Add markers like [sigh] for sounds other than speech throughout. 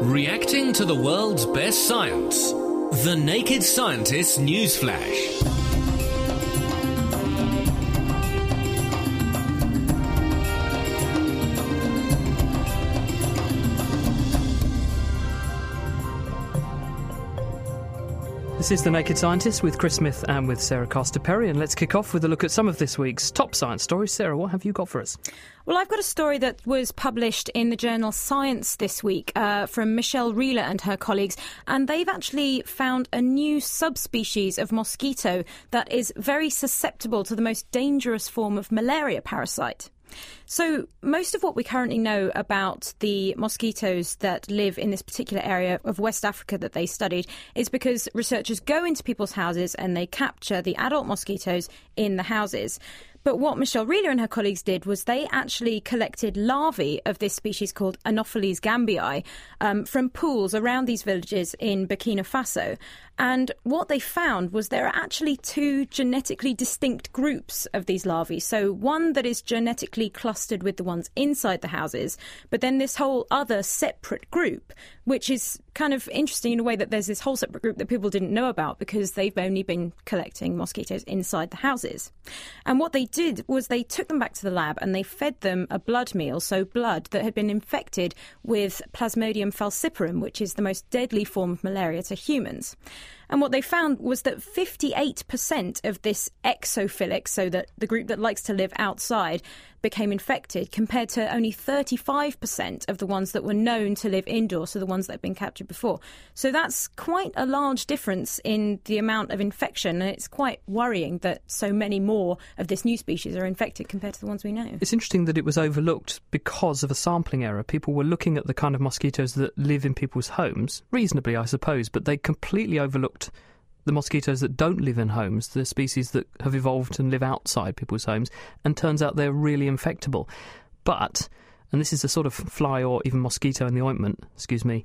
Reacting to the world's best science. The Naked Scientist News This is The Naked Scientist with Chris Smith and with Sarah Castor-Perry. And let's kick off with a look at some of this week's top science stories. Sarah, what have you got for us? Well, I've got a story that was published in the journal Science this week uh, from Michelle Riehle and her colleagues, and they've actually found a new subspecies of mosquito that is very susceptible to the most dangerous form of malaria parasite. So, most of what we currently know about the mosquitoes that live in this particular area of West Africa that they studied is because researchers go into people's houses and they capture the adult mosquitoes in the houses. But what Michelle Riehle and her colleagues did was they actually collected larvae of this species called Anopheles gambiae um, from pools around these villages in Burkina Faso. And what they found was there are actually two genetically distinct groups of these larvae. So, one that is genetically clustered with the ones inside the houses, but then this whole other separate group, which is kind of interesting in a way that there's this whole separate group that people didn't know about because they've only been collecting mosquitoes inside the houses. And what they did was they took them back to the lab and they fed them a blood meal, so blood that had been infected with Plasmodium falciparum, which is the most deadly form of malaria to humans. And what they found was that 58% of this exophilic, so that the group that likes to live outside, became infected, compared to only 35% of the ones that were known to live indoors, so the ones that had been captured before. So that's quite a large difference in the amount of infection, and it's quite worrying that so many more of this new species are infected compared to the ones we know. It's interesting that it was overlooked because of a sampling error. People were looking at the kind of mosquitoes that live in people's homes, reasonably, I suppose, but they completely overlooked the mosquitoes that don't live in homes, the species that have evolved and live outside people's homes, and turns out they're really infectable. But, and this is a sort of fly or even mosquito in the ointment, excuse me,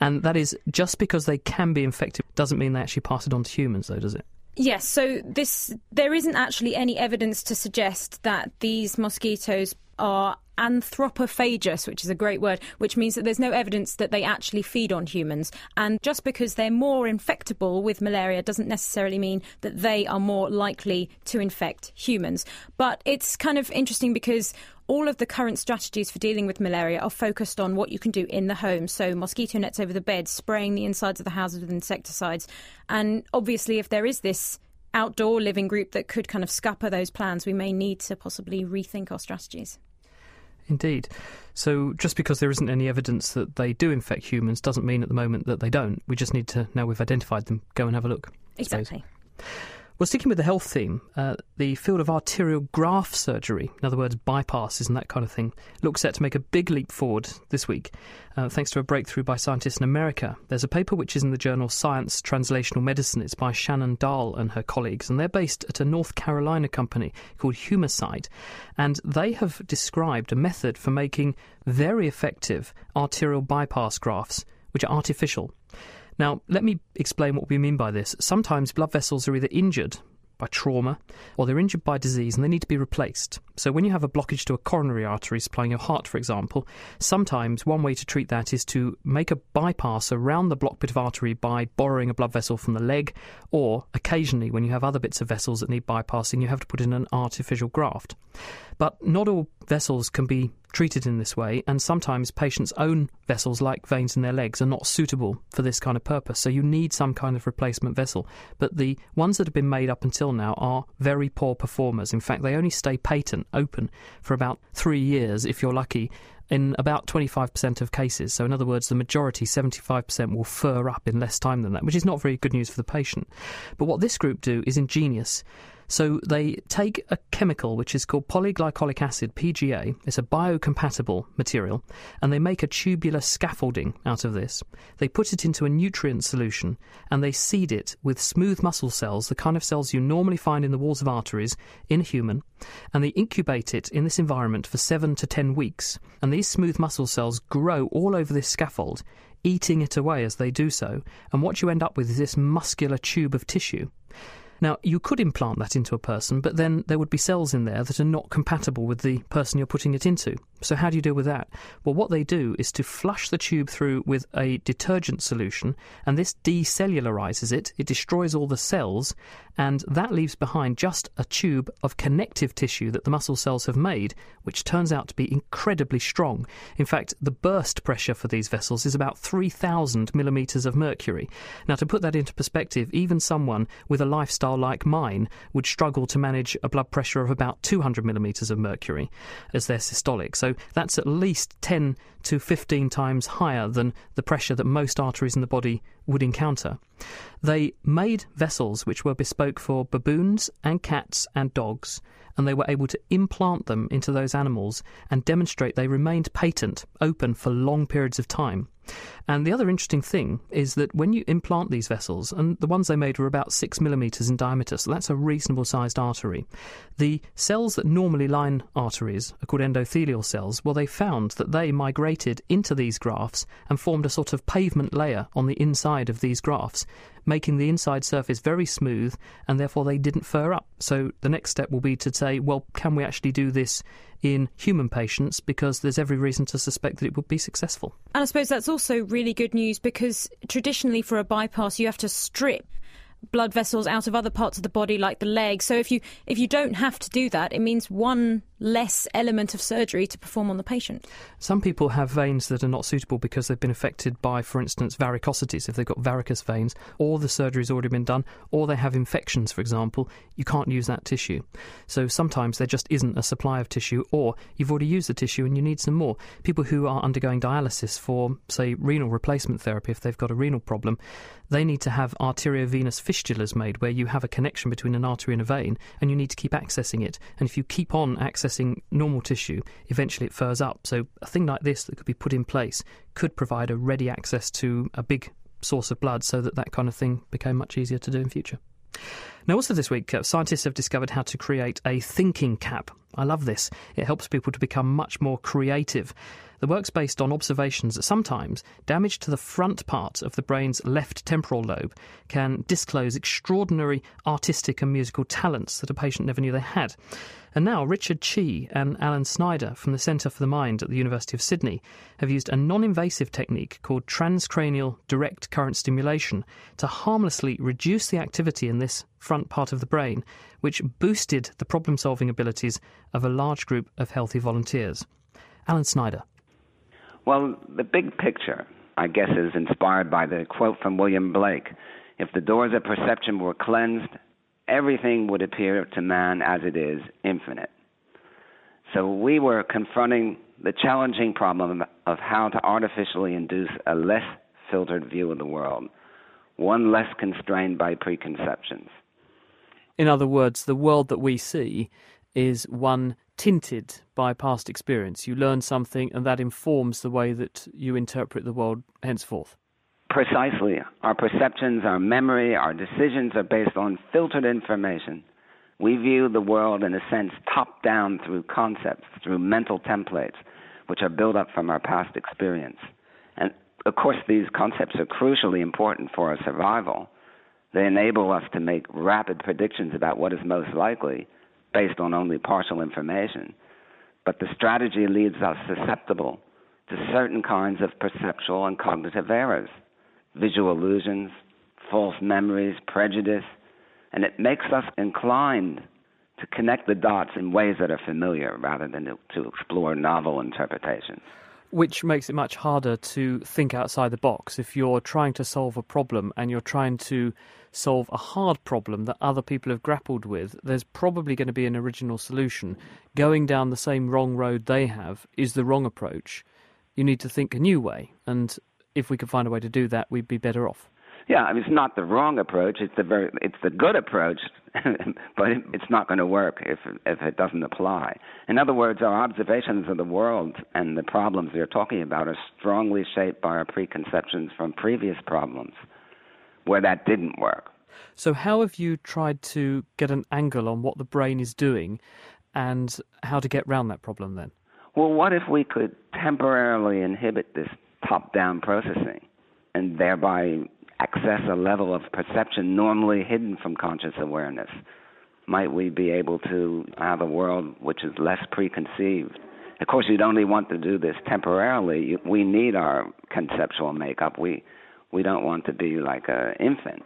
and that is just because they can be infected doesn't mean they actually pass it on to humans, though, does it? Yes, so this there isn't actually any evidence to suggest that these mosquitoes are anthropophagous, which is a great word, which means that there's no evidence that they actually feed on humans. And just because they're more infectable with malaria doesn't necessarily mean that they are more likely to infect humans. But it's kind of interesting because all of the current strategies for dealing with malaria are focused on what you can do in the home. So, mosquito nets over the bed, spraying the insides of the houses with insecticides. And obviously, if there is this outdoor living group that could kind of scupper those plans, we may need to possibly rethink our strategies. Indeed. So just because there isn't any evidence that they do infect humans doesn't mean at the moment that they don't. We just need to, now we've identified them, go and have a look. Exactly. Well, sticking with the health theme, uh, the field of arterial graft surgery, in other words, bypasses and that kind of thing, looks set to make a big leap forward this week, uh, thanks to a breakthrough by scientists in America. There's a paper which is in the journal Science Translational Medicine. It's by Shannon Dahl and her colleagues, and they're based at a North Carolina company called Humacyte, and they have described a method for making very effective arterial bypass grafts, which are artificial. Now, let me explain what we mean by this. Sometimes blood vessels are either injured by trauma or they're injured by disease and they need to be replaced. So, when you have a blockage to a coronary artery supplying your heart, for example, sometimes one way to treat that is to make a bypass around the blocked bit of artery by borrowing a blood vessel from the leg, or occasionally, when you have other bits of vessels that need bypassing, you have to put in an artificial graft. But not all vessels can be treated in this way, and sometimes patients' own vessels, like veins in their legs, are not suitable for this kind of purpose. So you need some kind of replacement vessel. But the ones that have been made up until now are very poor performers. In fact, they only stay patent, open, for about three years if you're lucky. In about 25% of cases. So, in other words, the majority, 75%, will fur up in less time than that, which is not very good news for the patient. But what this group do is ingenious. So they take a chemical which is called polyglycolic acid, PGA. It's a biocompatible material, and they make a tubular scaffolding out of this. They put it into a nutrient solution and they seed it with smooth muscle cells, the kind of cells you normally find in the walls of arteries in a human, and they incubate it in this environment for seven to ten weeks. And these smooth muscle cells grow all over this scaffold eating it away as they do so, and what you end up with is this muscular tube of tissue. Now, you could implant that into a person, but then there would be cells in there that are not compatible with the person you're putting it into. So, how do you deal with that? Well, what they do is to flush the tube through with a detergent solution, and this decellularizes it. It destroys all the cells, and that leaves behind just a tube of connective tissue that the muscle cells have made, which turns out to be incredibly strong. In fact, the burst pressure for these vessels is about 3,000 millimeters of mercury. Now, to put that into perspective, even someone with a lifestyle like mine would struggle to manage a blood pressure of about 200 millimeters of mercury as their systolic. So that's at least 10 to 15 times higher than the pressure that most arteries in the body would encounter. They made vessels which were bespoke for baboons and cats and dogs, and they were able to implant them into those animals and demonstrate they remained patent, open for long periods of time. And the other interesting thing is that when you implant these vessels, and the ones they made were about six millimeters in diameter, so that's a reasonable sized artery, the cells that normally line arteries are called endothelial cells. Well, they found that they migrated into these grafts and formed a sort of pavement layer on the inside of these grafts, making the inside surface very smooth, and therefore they didn't fur up. So the next step will be to say, well, can we actually do this in human patients because there's every reason to suspect that it would be successful. And I suppose that's also really good news because traditionally for a bypass you have to strip blood vessels out of other parts of the body like the leg. So if you if you don't have to do that, it means one less element of surgery to perform on the patient. Some people have veins that are not suitable because they've been affected by, for instance, varicosities. If they've got varicose veins, or the surgery's already been done, or they have infections, for example, you can't use that tissue. So sometimes there just isn't a supply of tissue, or you've already used the tissue and you need some more. People who are undergoing dialysis for, say, renal replacement therapy, if they've got a renal problem, they need to have arteriovenous fistulas made where you have a connection between an artery and a vein and you need to keep accessing it. And if you keep on accessing normal tissue, eventually it furs up. So a thing like this that could be put in place could provide a ready access to a big source of blood so that that kind of thing became much easier to do in future. Now, also this week, uh, scientists have discovered how to create a thinking cap. I love this. It helps people to become much more creative. The work's based on observations that sometimes damage to the front part of the brain's left temporal lobe can disclose extraordinary artistic and musical talents that a patient never knew they had. And now Richard Chi and Allan Snyder from the Centre for the Mind at the University of Sydney have used a non invasive technique called transcranial direct current stimulation to harmlessly reduce the activity in this front part of the brain, which boosted the problem solving abilities of a large group of healthy volunteers. Allan Snyder. Well, the big picture, I guess, is inspired by the quote from William Blake If the doors of perception were cleansed, everything would appear to man as it is infinite. So we were confronting the challenging problem of how to artificially induce a less filtered view of the world, one less constrained by preconceptions. In other words, the world that we see is one tinted by past experience. You learn something, and that informs the way that you interpret the world henceforth. Precisely. Our perceptions, our memory, our decisions are based on filtered information. We view the world, in a sense, top down through concepts, through mental templates, which are built up from our past experience. And of course, these concepts are crucially important for our survival. They enable us to make rapid predictions about what is most likely based on only partial information. But the strategy leaves us susceptible to certain kinds of perceptual and cognitive errors, visual illusions, false memories, prejudice, and it makes us inclined to connect the dots in ways that are familiar rather than to, to explore novel interpretations which makes it much harder to think outside the box. If you're trying to solve a problem and you're trying to solve a hard problem that other people have grappled with, there's probably going to be an original solution. Going down the same wrong road they have is the wrong approach. You need to think a new way, and if we could find a way to do that, we'd be better off. Yeah, I mean, it's not the wrong approach. It's the very, it's the good approach, [laughs] but it's not going to work if if it doesn't apply. In other words, our observations of the world and the problems we are talking about are strongly shaped by our preconceptions from previous problems, where that didn't work. So, how have you tried to get an angle on what the brain is doing, and how to get round that problem? Then, well, what if we could temporarily inhibit this top-down processing, and thereby access a level of perception normally hidden from conscious awareness? Might we be able to have a world which is less preconceived Of course, you'd only want to do this temporarily. We need our conceptual makeup. We we don't want to be like an infant.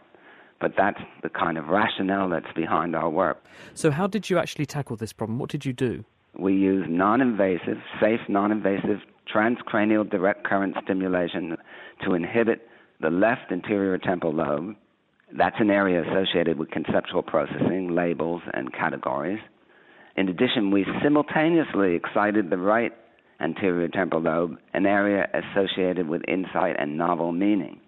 But that's the kind of rationale that's behind our work. So, how did you actually tackle this problem? What did you do? We use non invasive, safe, non invasive transcranial direct current stimulation to inhibit the left anterior temporal lobe. That's an area associated with conceptual processing, labels, and categories. In addition, we simultaneously excited the right anterior temporal lobe, an area associated with insight and novel meaning.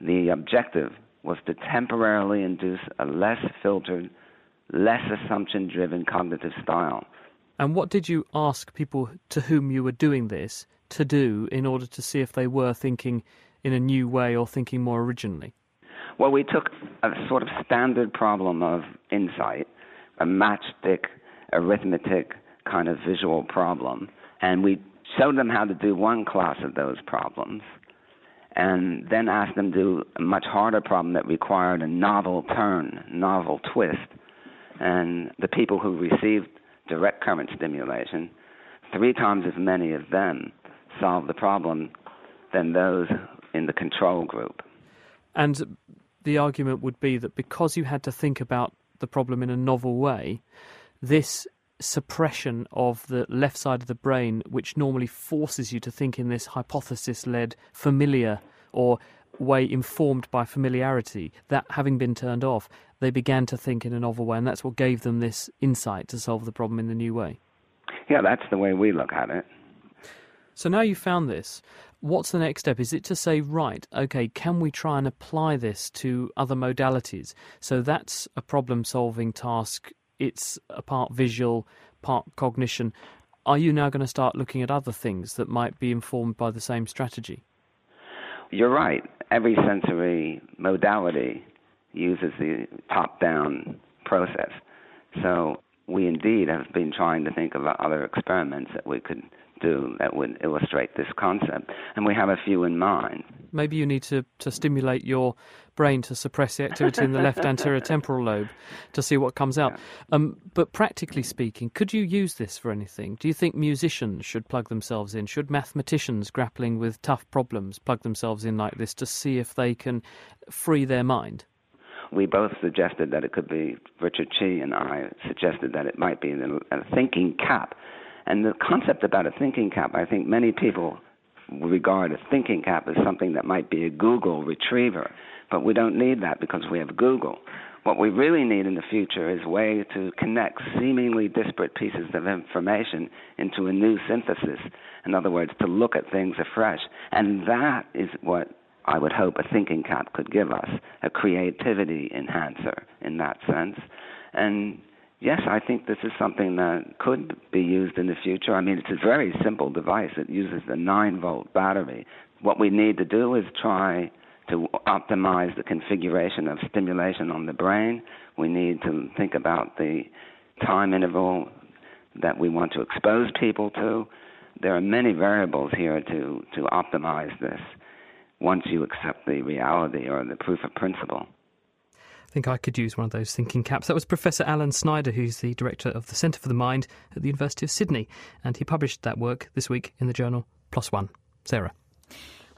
The objective was to temporarily induce a less filtered, less assumption driven cognitive style. And what did you ask people to whom you were doing this to do in order to see if they were thinking in a new way or thinking more originally? Well, we took a sort of standard problem of insight, a matchstick arithmetic kind of visual problem, and we showed them how to do one class of those problems and then asked them to do a much harder problem that required a novel turn, novel twist. And the people who received direct current stimulation, three times as many of them solved the problem than those in the control group. And the argument would be that because you had to think about the problem in a novel way, this suppression of the left side of the brain, which normally forces you to think in this hypothesis led, familiar, or way informed by familiarity, that having been turned off, they began to think in a novel way, and that's what gave them this insight to solve the problem in the new way. Yeah, that's the way we look at it. So now you've found this. What's the next step? Is it to say, right, okay, can we try and apply this to other modalities? So that's a problem solving task it's a part visual, part cognition. Are you now going to start looking at other things that might be informed by the same strategy? You're right. Every sensory modality uses the top down process. So we indeed have been trying to think of other experiments that we could do that would illustrate this concept, and we have a few in mind. Maybe you need to, to stimulate your brain to suppress the activity in the left anterior [laughs] temporal lobe to see what comes out. Yeah. Um, but practically speaking, could you use this for anything? Do you think musicians should plug themselves in? Should mathematicians grappling with tough problems plug themselves in like this to see if they can free their mind? we both suggested that it could be Richard Chi and I suggested that it might be a thinking cap and the concept about a thinking cap, I think many people regard a thinking cap as something that might be a Google retriever, but we don't need that because we have Google. What we really need in the future is a way to connect seemingly disparate pieces of information into a new synthesis. In other words, to look at things afresh. And that is what I would hope a thinking cap could give us a creativity enhancer in that sense. And yes, I think this is something that could be used in the future. I mean, it's a very simple device. It uses the 9 volt battery. What we need to do is try to optimize the configuration of stimulation on the brain. We need to think about the time interval that we want to expose people to. There are many variables here to, to optimize this once you accept the reality or the proof of principle. Think I could use one of those thinking caps. That was Professor Allan Snyder, who's the director of the Centre for the Mind at the University of Sydney, and he published that work this week in the journal One. Sarah.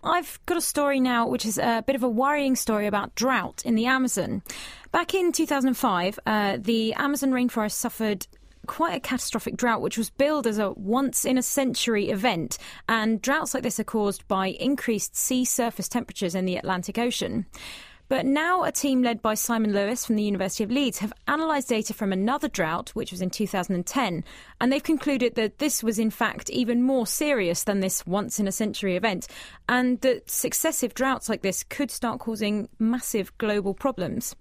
I've got a story now, which is a bit of a worrying story about drought in the Amazon. Back in 2005, uh, the Amazon rainforest suffered quite a catastrophic drought, which was billed as a once in a century event. And droughts like this are caused by increased sea surface temperatures in the Atlantic Ocean. But now, a team led by Simon Lewis from the University of Leeds have analysed data from another drought, which was in 2010, and they've concluded that this was in fact even more serious than this once in a century event, and that successive droughts like this could start causing massive global problems.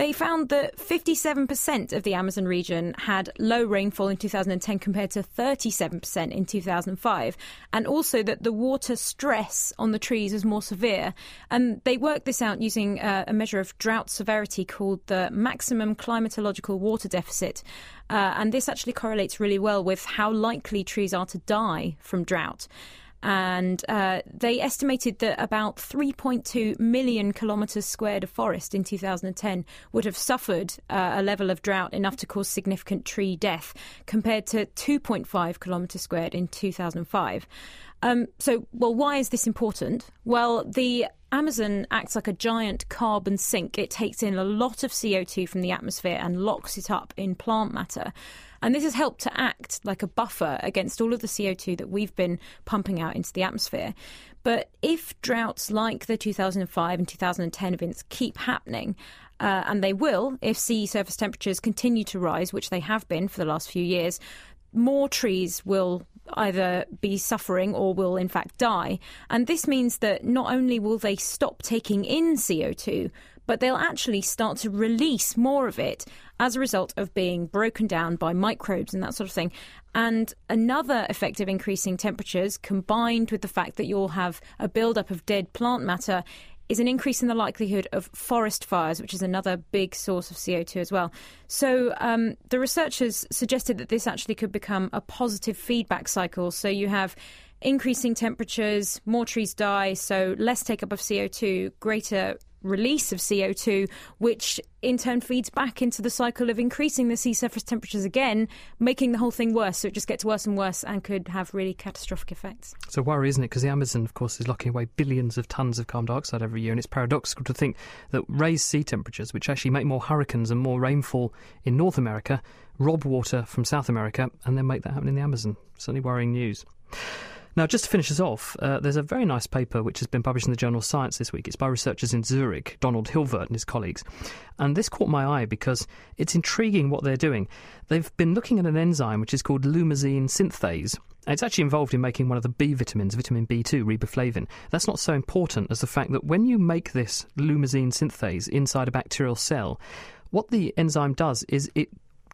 They found that 57% of the Amazon region had low rainfall in 2010 compared to 37% in 2005, and also that the water stress on the trees was more severe. And they worked this out using uh, a measure of drought severity called the maximum climatological water deficit. Uh, and this actually correlates really well with how likely trees are to die from drought. And uh, they estimated that about 3.2 million kilometres squared of forest in 2010 would have suffered uh, a level of drought enough to cause significant tree death, compared to 2.5 kilometres squared in 2005. Um, so, well, why is this important? Well, the Amazon acts like a giant carbon sink. It takes in a lot of CO2 from the atmosphere and locks it up in plant matter. And this has helped to act like a buffer against all of the CO2 that we've been pumping out into the atmosphere. But if droughts like the 2005 and 2010 events keep happening, uh, and they will if sea surface temperatures continue to rise, which they have been for the last few years, more trees will either be suffering or will in fact die. And this means that not only will they stop taking in CO2, but they'll actually start to release more of it as a result of being broken down by microbes and that sort of thing. And another effect of increasing temperatures, combined with the fact that you'll have a buildup of dead plant matter, is an increase in the likelihood of forest fires, which is another big source of CO2 as well. So um, the researchers suggested that this actually could become a positive feedback cycle. So you have increasing temperatures, more trees die, so less take up of CO2, greater release of CO2, which in turn feeds back into the cycle of increasing the sea surface temperatures again, making the whole thing worse. So it just gets worse and worse and could have really catastrophic effects. It's a worry, isn't it? Because the Amazon, of course, is locking away billions of tons of carbon dioxide every year. And it's paradoxical to think that raised sea temperatures, which actually make more hurricanes and more rainfall in North America, rob water from South America and then make that happen in the Amazon. Certainly worrying news. Now, just to finish us off, uh, there's a very nice paper which has been published in the journal Science this week. It's by researchers in Zurich, Donald Hilvert and his colleagues. And this caught my eye because it's intriguing what they're doing. They've been looking at an enzyme which is called lumazine synthase. It's actually involved in making one of the B vitamins, vitamin B2, riboflavin. That's not so important as the fact that when you make this lumazine synthase inside a bacterial cell, what the enzyme does is it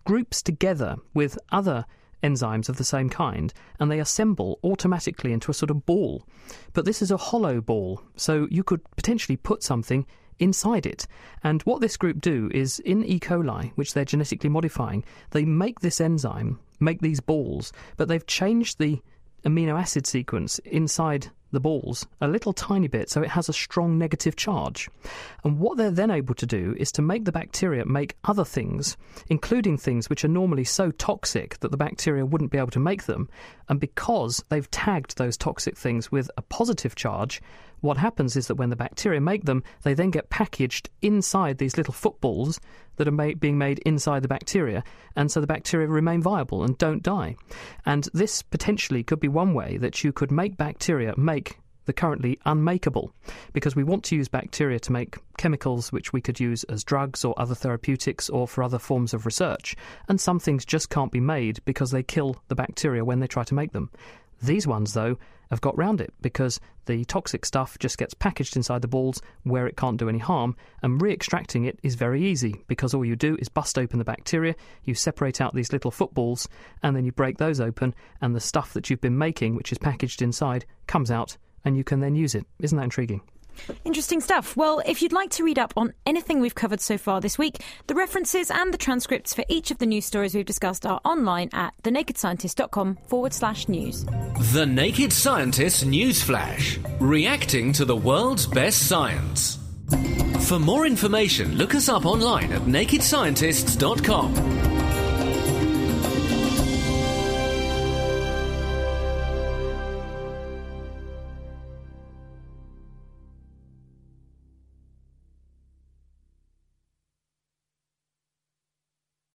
groups together with other enzymes of the same kind, and they assemble automatically into a sort of ball. But this is a hollow ball, so you could potentially put something inside it. And what this group do is in E. coli, which they're genetically modifying, they make this enzyme, make these balls, but they've changed the amino acid sequence inside the balls a little tiny bit so it has a strong negative charge. And what they're then able to do is to make the bacteria make other things, including things which are normally so toxic that the bacteria wouldn't be able to make them. And because they've tagged those toxic things with a positive charge, what happens is that when the bacteria make them, they then get packaged inside these little footballs that are made, being made inside the bacteria, and so the bacteria remain viable and don't die. And this potentially could be one way that you could make bacteria make the currently unmakeable because we want to use bacteria to make chemicals which we could use as drugs or other therapeutics or for other forms of research. And some things just can't be made because they kill the bacteria when they try to make them. These ones, though, have got round it because the toxic stuff just gets packaged inside the balls where it can't do any harm, and re extracting it is very easy because all you do is bust open the bacteria, you separate out these little footballs, and then you break those open, and the stuff that you've been making, which is packaged inside, comes out, and you can then use it. Isn't that intriguing? Interesting stuff. Well, if you'd like to read up on anything we've covered so far this week, the references and the transcripts for each of the news stories we've discussed are online at thenakedscientist.com forward slash news. The Naked Scientist News Flash, reacting to the world's best science. For more information, look us up online at nakedscientists.com.